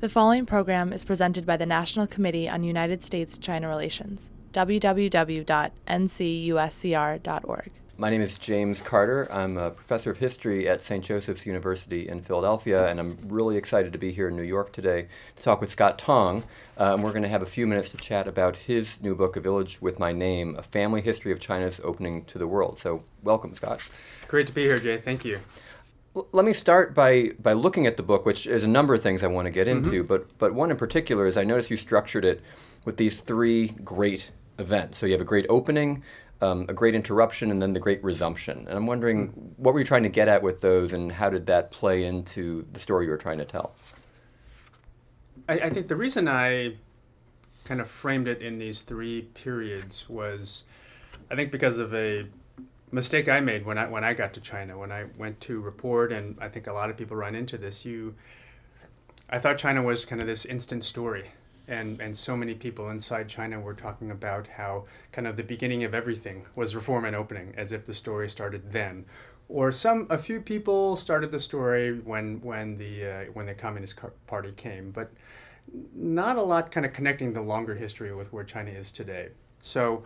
The following program is presented by the National Committee on United States China Relations, www.ncuscr.org. My name is James Carter. I'm a professor of history at St. Joseph's University in Philadelphia, and I'm really excited to be here in New York today to talk with Scott Tong. Uh, and we're going to have a few minutes to chat about his new book, A Village with My Name A Family History of China's Opening to the World. So, welcome, Scott. Great to be here, Jay. Thank you. Let me start by, by looking at the book, which is a number of things I want to get into, mm-hmm. but, but one in particular is I noticed you structured it with these three great events. So you have a great opening, um, a great interruption and then the great resumption. And I'm wondering, hmm. what were you trying to get at with those, and how did that play into the story you were trying to tell? I, I think the reason I kind of framed it in these three periods was, I think, because of a mistake I made when I when I got to China when I went to report, and I think a lot of people run into this. You, I thought China was kind of this instant story and and so many people inside China were talking about how kind of the beginning of everything was reform and opening, as if the story started then, or some a few people started the story when when the uh, when the Communist Party came, but not a lot kind of connecting the longer history with where China is today. So.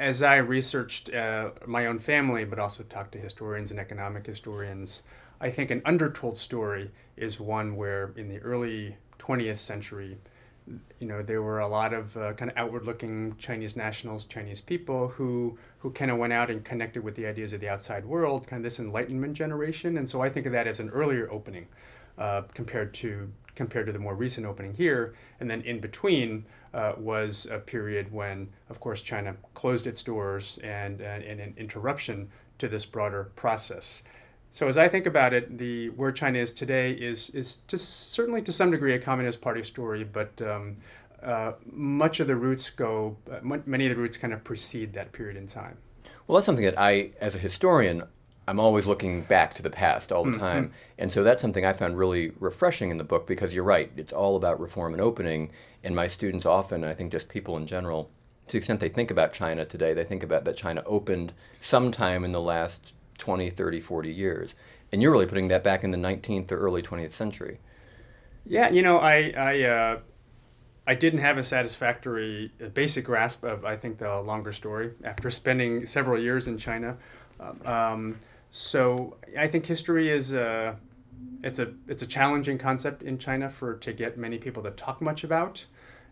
As I researched uh, my own family, but also talked to historians and economic historians, I think an undertold story is one where in the early 20th century, you know, there were a lot of uh, kind of outward-looking Chinese nationals, Chinese people who who kind of went out and connected with the ideas of the outside world, kind of this Enlightenment generation. And so I think of that as an earlier opening uh, compared to compared to the more recent opening here. And then in between uh, was a period when, of course, China closed its doors and, and, and an interruption to this broader process. So as I think about it, the where China is today is is just certainly to some degree a Communist Party story, but um, uh, much of the roots go, uh, many of the roots kind of precede that period in time. Well, that's something that I, as a historian, I'm always looking back to the past all the mm-hmm. time, and so that's something I found really refreshing in the book because you're right, it's all about reform and opening, and my students often, I think just people in general, to the extent they think about China today, they think about that China opened sometime in the last 20, 30, 40 years. And you're really putting that back in the 19th or early 20th century. Yeah, you know, I I, uh, I didn't have a satisfactory a basic grasp of I think the longer story after spending several years in China. Um, so I think history is a, it's a it's a challenging concept in China for to get many people to talk much about,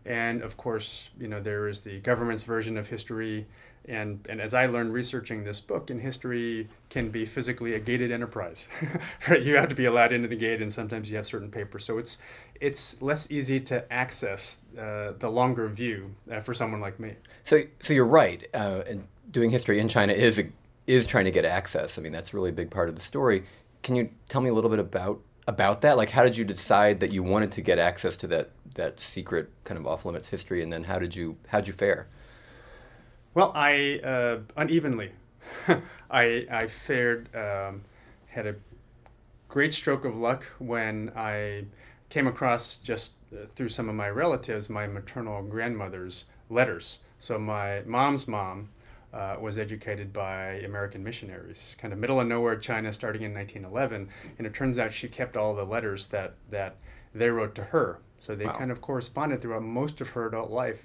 and of course you know there is the government's version of history and and as I learned researching this book, in history can be physically a gated enterprise, right? You have to be allowed into the gate, and sometimes you have certain papers. So it's it's less easy to access uh, the longer view uh, for someone like me. So so you're right. Uh, and doing history in China is a, is trying to get access. I mean, that's really a big part of the story. Can you tell me a little bit about about that? Like, how did you decide that you wanted to get access to that that secret kind of off limits history, and then how did you how'd you fare? Well, I uh, unevenly. I I fared um, had a great stroke of luck when I came across just uh, through some of my relatives my maternal grandmother's letters. So my mom's mom uh, was educated by American missionaries, kind of middle of nowhere China, starting in 1911. And it turns out she kept all the letters that that they wrote to her. So they wow. kind of corresponded throughout most of her adult life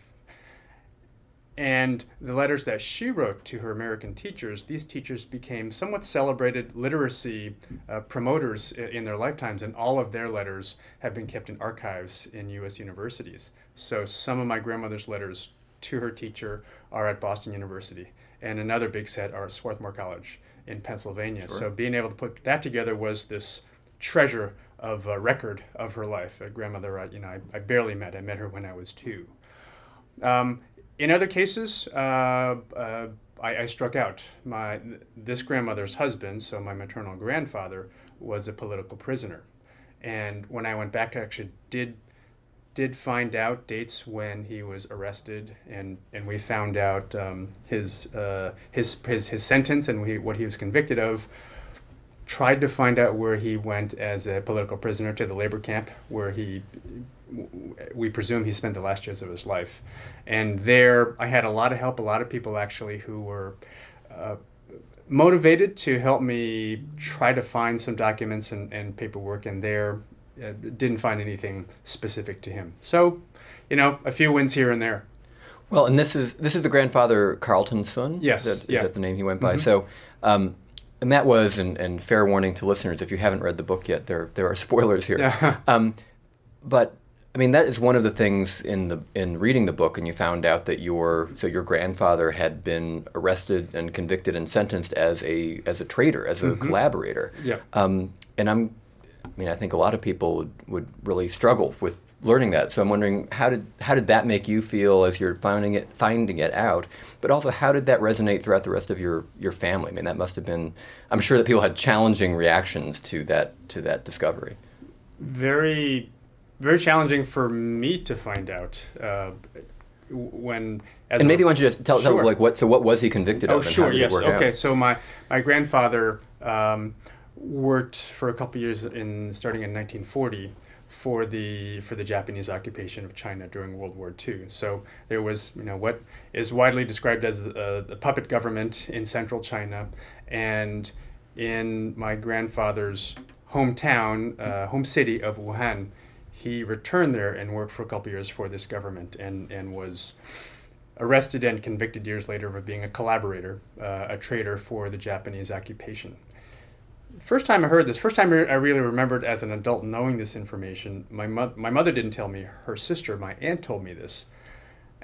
and the letters that she wrote to her American teachers, these teachers became somewhat celebrated literacy uh, promoters in their lifetimes, and all of their letters have been kept in archives in U.S. universities. So some of my grandmother's letters to her teacher are at Boston University, and another big set are at Swarthmore College in Pennsylvania. Sure. So being able to put that together was this treasure of a record of her life. A grandmother, I, you know, I, I barely met. I met her when I was two. Um, in other cases, uh, uh, I, I, struck out. My this grandmother's husband, so my maternal grandfather, was a political prisoner, and when I went back, I actually did did find out dates when he was arrested, and, and we found out um, his, uh, his his his sentence and we, what he was convicted of. Tried to find out where he went as a political prisoner to the labor camp, where he we presume he spent the last years of his life. And there, I had a lot of help, a lot of people actually who were uh, motivated to help me try to find some documents and, and paperwork. And there, uh, didn't find anything specific to him. So, you know, a few wins here and there. Well, and this is this is the grandfather Carlton son. Yes, is that, yeah. is that the name he went by? Mhm. So, um, and that was, and, and fair warning to listeners, if you haven't read the book yet, there there are spoilers here. Yeah. um, but I mean, that is one of the things in the in reading the book, and you found out that your so your grandfather had been arrested and convicted and sentenced as a as a traitor, as a Mhm. collaborator. Yeah. Um, and I'm, I mean, I think a lot of people would, would really struggle with learning that. So I'm wondering how did how did that make you feel as you're finding it finding it out? But also, how did that resonate throughout the rest of your your family? I mean, that must have been. I'm sure that people had challenging reactions to that to that discovery. very very challenging for me to find out uh, when as And a- maybe why don't you just tell, tell like what so what was he convicted oh of? Oh, sure yes okay Out? so my my grandfather um, worked for a couple years in starting in 1940 for the for the Japanese occupation of China during World War II. So there was you know what is widely described as the, the puppet government in central China, and in my grandfather's hometown, uh, home city of Wuhan, he returned there and worked for a couple years for this government and and was arrested and convicted years later of being a collaborator, uh, a traitor for the Japanese occupation. First time I heard this, first time I really remembered as an adult knowing this information, my, mo- my mother didn't tell me, her sister, my aunt told me this.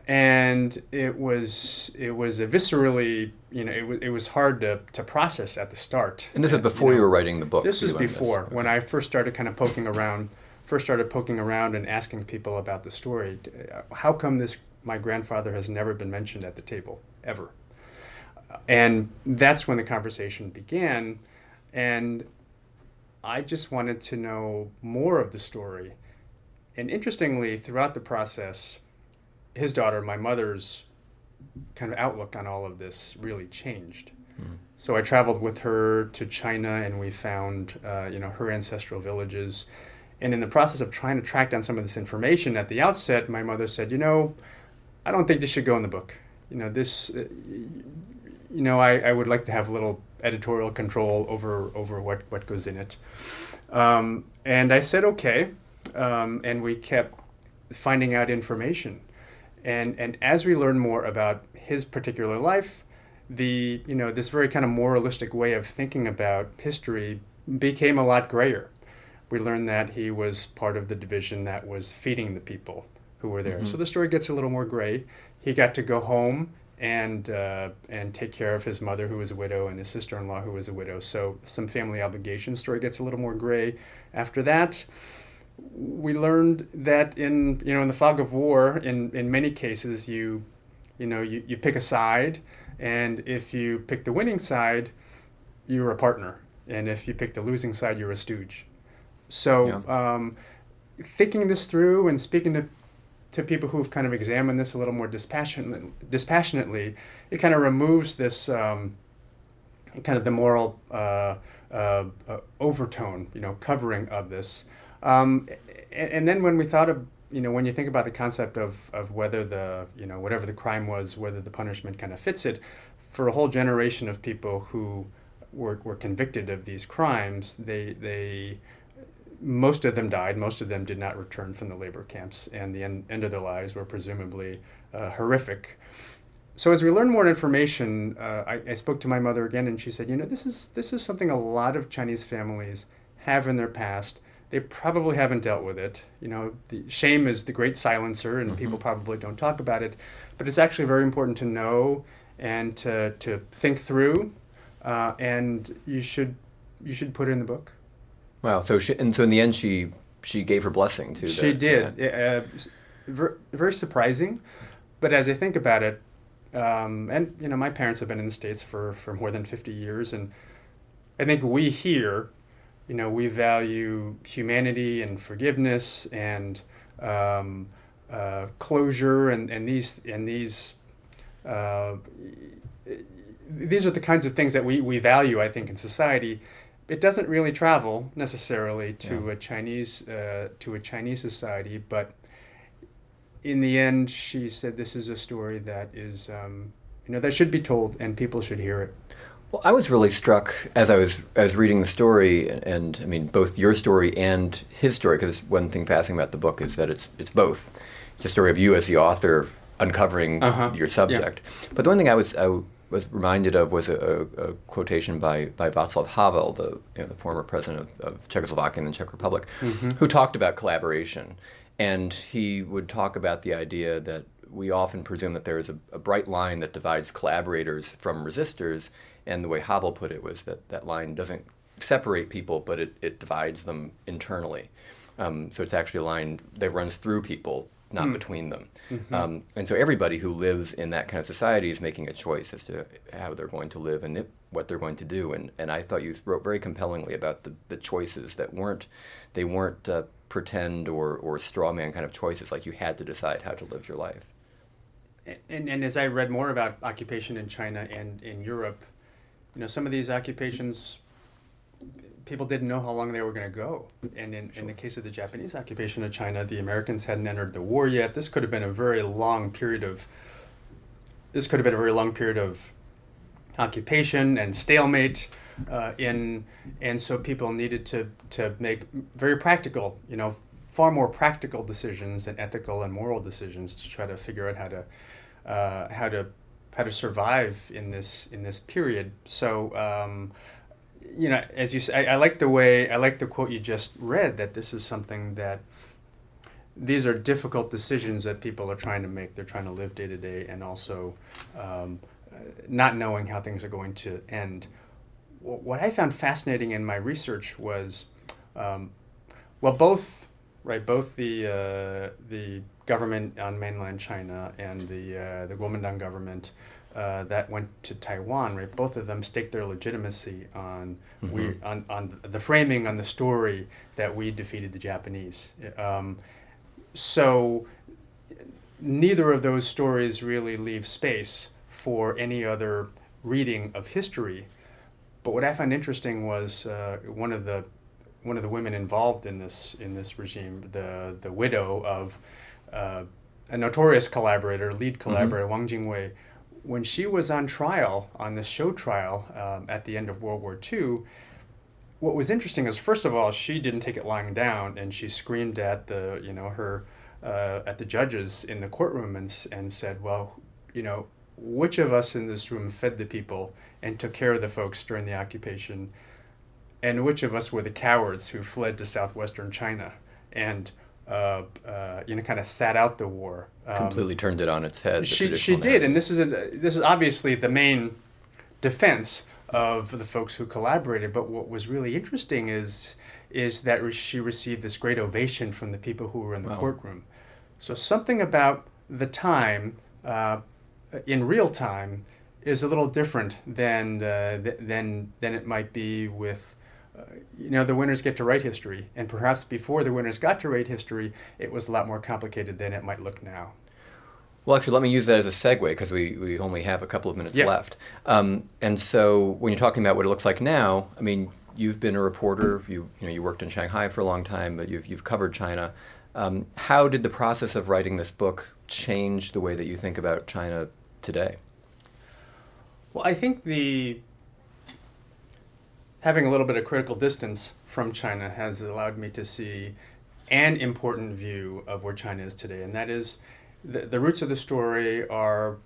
And it was it was a viscerally, you know, it was, it was hard to, to process at the start. And this was Uh, before you, know, were writing the book. this you learned before Okay. when I first started kind of poking around, first started poking around and asking people about the story. Uh, How come this my grandfather has never been mentioned at the table ever? And that's when the conversation began, and I just wanted to know more of the story. And interestingly, throughout the process, his daughter, my mother's kind of outlook on all of this really changed. So I traveled with her to China, and we found, uh, you know, her ancestral villages. And in the process of trying to track down some of this information, at the outset, my mother said, "You know, I don't think this should go in the book. You know, this, uh, you know, I, I would like to have a little editorial control over over what what goes in it." Um, and I said, "Okay," um, and we kept finding out information. And and as we learned more about his particular life, the you know this very kind of moralistic way of thinking about history became a lot grayer. We learned that he was part of the division that was feeding the people who were there. So the story gets a little more gray. He got to go home and uh, and take care of his mother, who was a widow, and his sister-in-law, who was a widow. So some family obligations. Story gets a little more gray. After that, we learned that in you know in the fog of war, in in many cases, you you know you, you pick a side, and if you pick the winning side, you're a partner, and if you pick the losing side, you're a stooge. So um, thinking this through and speaking to to people who've kind of examined this a little more dispassionately, dispassionately it kind of removes this um, kind of the moral uh, uh, uh, overtone, you know, covering of this. Um, and, and then when we thought of, you know, when you think about the concept of, of whether the, you know, whatever the crime was, whether the punishment kind of fits it, for a whole generation of people who were, were convicted of these crimes, they, they, most of them died. Most of them did not return from the labor camps, and the end, end of their lives were presumably uh, horrific. So as we learned more information, uh, I, I spoke to my mother again, and she said, "You know, this is this is something a lot of Chinese families have in their past. They probably haven't dealt with it. You know, the shame is the great silencer, and people probably don't talk about it. But it's actually very important to know and to to think through, uh, and you should you should put it in the book." Wow. So she, and so in the end, she she gave her blessing to. She the, to did. that. Uh, very surprising, but as I think about it, um, and you know, my parents have been in the states for for more than fifty years, and I think we here, you know, we value humanity and forgiveness and um, uh, closure, and and these and these. Uh, these are the kinds of things that we, we value, I think, in society it doesn't really travel necessarily to Yeah. a Chinese uh, to a Chinese society, but in the end, she said this is a story that is um, you know that should be told and people should hear it. Well, I was really struck as I was as reading the story, and, and I mean both your story and his story, because one thing fascinating about the book is that it's it's both. It's a story of you as the author uncovering Uh-huh. your subject. But the one thing I was I was reminded of was a, a, quotation by by Václav Havel, the you know, the former president of, of Czechoslovakia and the Czech Republic, who talked about collaboration, and he would talk about the idea that we often presume that there is a, a bright line that divides collaborators from resistors, and the way Havel put it was that that line doesn't separate people, but it, it divides them internally. Um, so it's actually a line that runs through people, not between them. Um, and so everybody who lives in that kind of society is making a choice as to how they're going to live and it, what they're going to do. And, and I thought you wrote very compellingly about the, the choices that weren't, they weren't uh, pretend or, or straw man kind of choices, like you had to decide how to live your life. And, and as I read more about occupation in China and in Europe, you know, some of these occupations, people didn't know how long they were going to go. And in, in the case of the Japanese occupation of China, the Americans hadn't entered the war yet. This could have been a very long period of. This could have been a very long period of occupation and stalemate. Uh, in and so people needed to to make very practical, you know, far more practical decisions than ethical and moral decisions to try to figure out how to uh, how to how to survive in this in this period. So um, you know, as you say, I, I like the way I like the quote you just read that this is something that these are difficult decisions that people are trying to make. They're trying to live day to day and also um, not knowing how things are going to end. What I found fascinating in my research was, um, well, both right, both the uh, the government on mainland China and the uh, the Kuomintang government uh, that went to Taiwan, right? Both of them staked their legitimacy on we on, on the framing on the story that we defeated the Japanese. Um, so neither of those stories really leave space for any other reading of history. But what I found interesting was uh, one of the one of the women involved in this in this regime, the the widow of uh, a notorious collaborator, lead collaborator Wang Jingwei, when she was on trial on this show trial um, at the end of World War II. What was interesting is, first of all, she didn't take it lying down, and she screamed at the you know her uh, at the judges in the courtroom and and said, well, you know, which of us in this room fed the people and took care of the folks during the occupation, and which of us were the cowards who fled to southwestern China and uh, uh, you know kind of sat out the war. Um, Completely turned it on its head. she she did, narrative. and this is a, this is obviously the main defense of the folks who collaborated. But what was really interesting is is that re- she received this great ovation from the people who were in the Wow. courtroom. So something about the time uh, in real time is a little different than uh, th- than than it might be with. Uh, you know, the winners get to write history, and perhaps before the winners got to write history, it was a lot more complicated than it might look now. Well, actually, let me use that as a segue because we, we only have a couple of minutes Yeah. left. Um, and so, when you're talking about what it looks like now, I mean, you've been a reporter. You you know you worked in Shanghai for a long time, but you've you've covered China. Um, how did the process of writing this book change the way that you think about China today? Well, I think the having a little bit of critical distance from China has allowed me to see an important view of where China is today, and that is the, the roots of the story are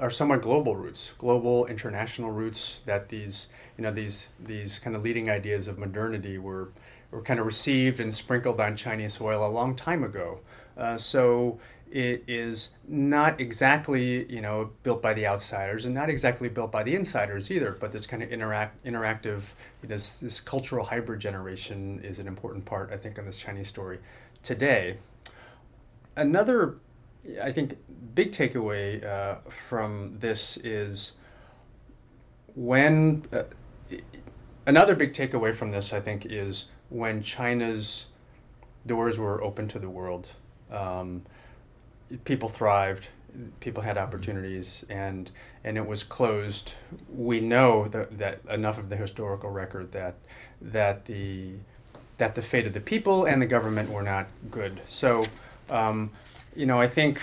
are somewhat global roots, global international roots that these you know these these kind of leading ideas of modernity were were kind of received and sprinkled on Chinese soil a long time ago. Uh, so it is not exactly you know built by the outsiders and not exactly built by the insiders either. But this kind of interact interactive this this cultural hybrid generation is an important part I think in this Chinese story today. Another I think big takeaway uh, from this is when uh, another big takeaway from this I think is when China's doors were open to the world, um, people thrived, people had opportunities, and and it was closed. We know that, that enough of the historical record that that the that the fate of the people and the government were not good. So, um, you know, I think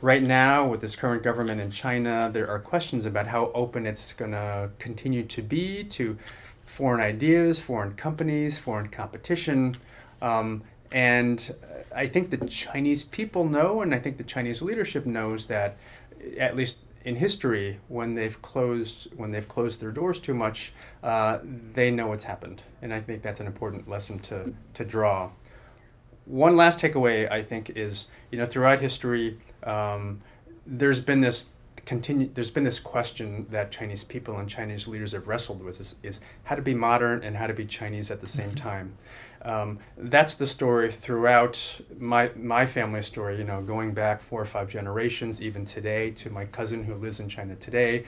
right now, with this current government in China, there are questions about how open it's going to continue to be to foreign ideas, foreign companies, foreign competition. Um, and I think the Chinese people know, and I think the Chinese leadership knows that, at least in history, when they've closed when they've closed their doors too much, uh, they know what's happened, and I think that's an important lesson to to draw. One last takeaway I think is you know throughout history, um, there's been this continue. There's been this question that Chinese people and Chinese leaders have wrestled with: is, is how to be modern and how to be Chinese at the same mm-hmm. time. Um, that's the story throughout my my family story. You know, going back four or five generations, even today, to my cousin who lives in China today.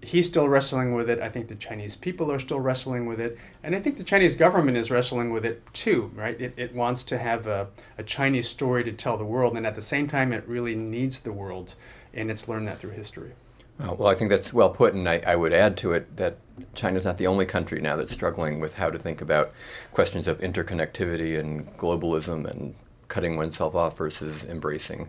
He's still wrestling with it. I think the Chinese people are still wrestling with it. And I think the Chinese government is wrestling with it too, right? It, it wants to have a, a Chinese story to tell the world. And at the same time, it really needs the world and it's learned that through history. Uh, well, I think that's well put, and I, I would add to it that China is not the only country now that's struggling with how to think about questions of interconnectivity and globalism and cutting oneself off versus embracing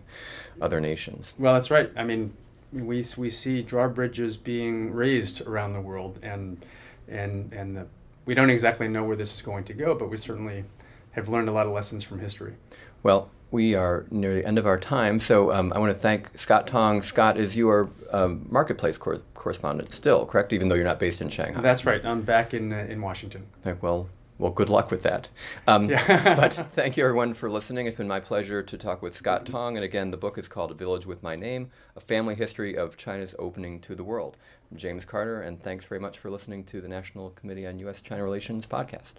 other nations. Well, that's right. I mean, we, we see drawbridges being raised around the world, and and and the, we don't exactly know where this is going to go, but we certainly have learned a lot of lessons from history. Well, we are near the end of our time, so um, I want to thank Scott Tong. Scott is your um, marketplace cor- correspondent still, correct? Even though you're not based in Shanghai. That's right. I'm back in uh, in Washington. Okay, well, well, good luck with that. Um, yeah. but thank you everyone for listening. It's been my pleasure to talk with Scott Tong. And again, the book is called A Village with My Name A Family History of China's Opening to the World. I'm James Carter, and thanks very much for listening to the National Committee on U.S. China Relations podcast.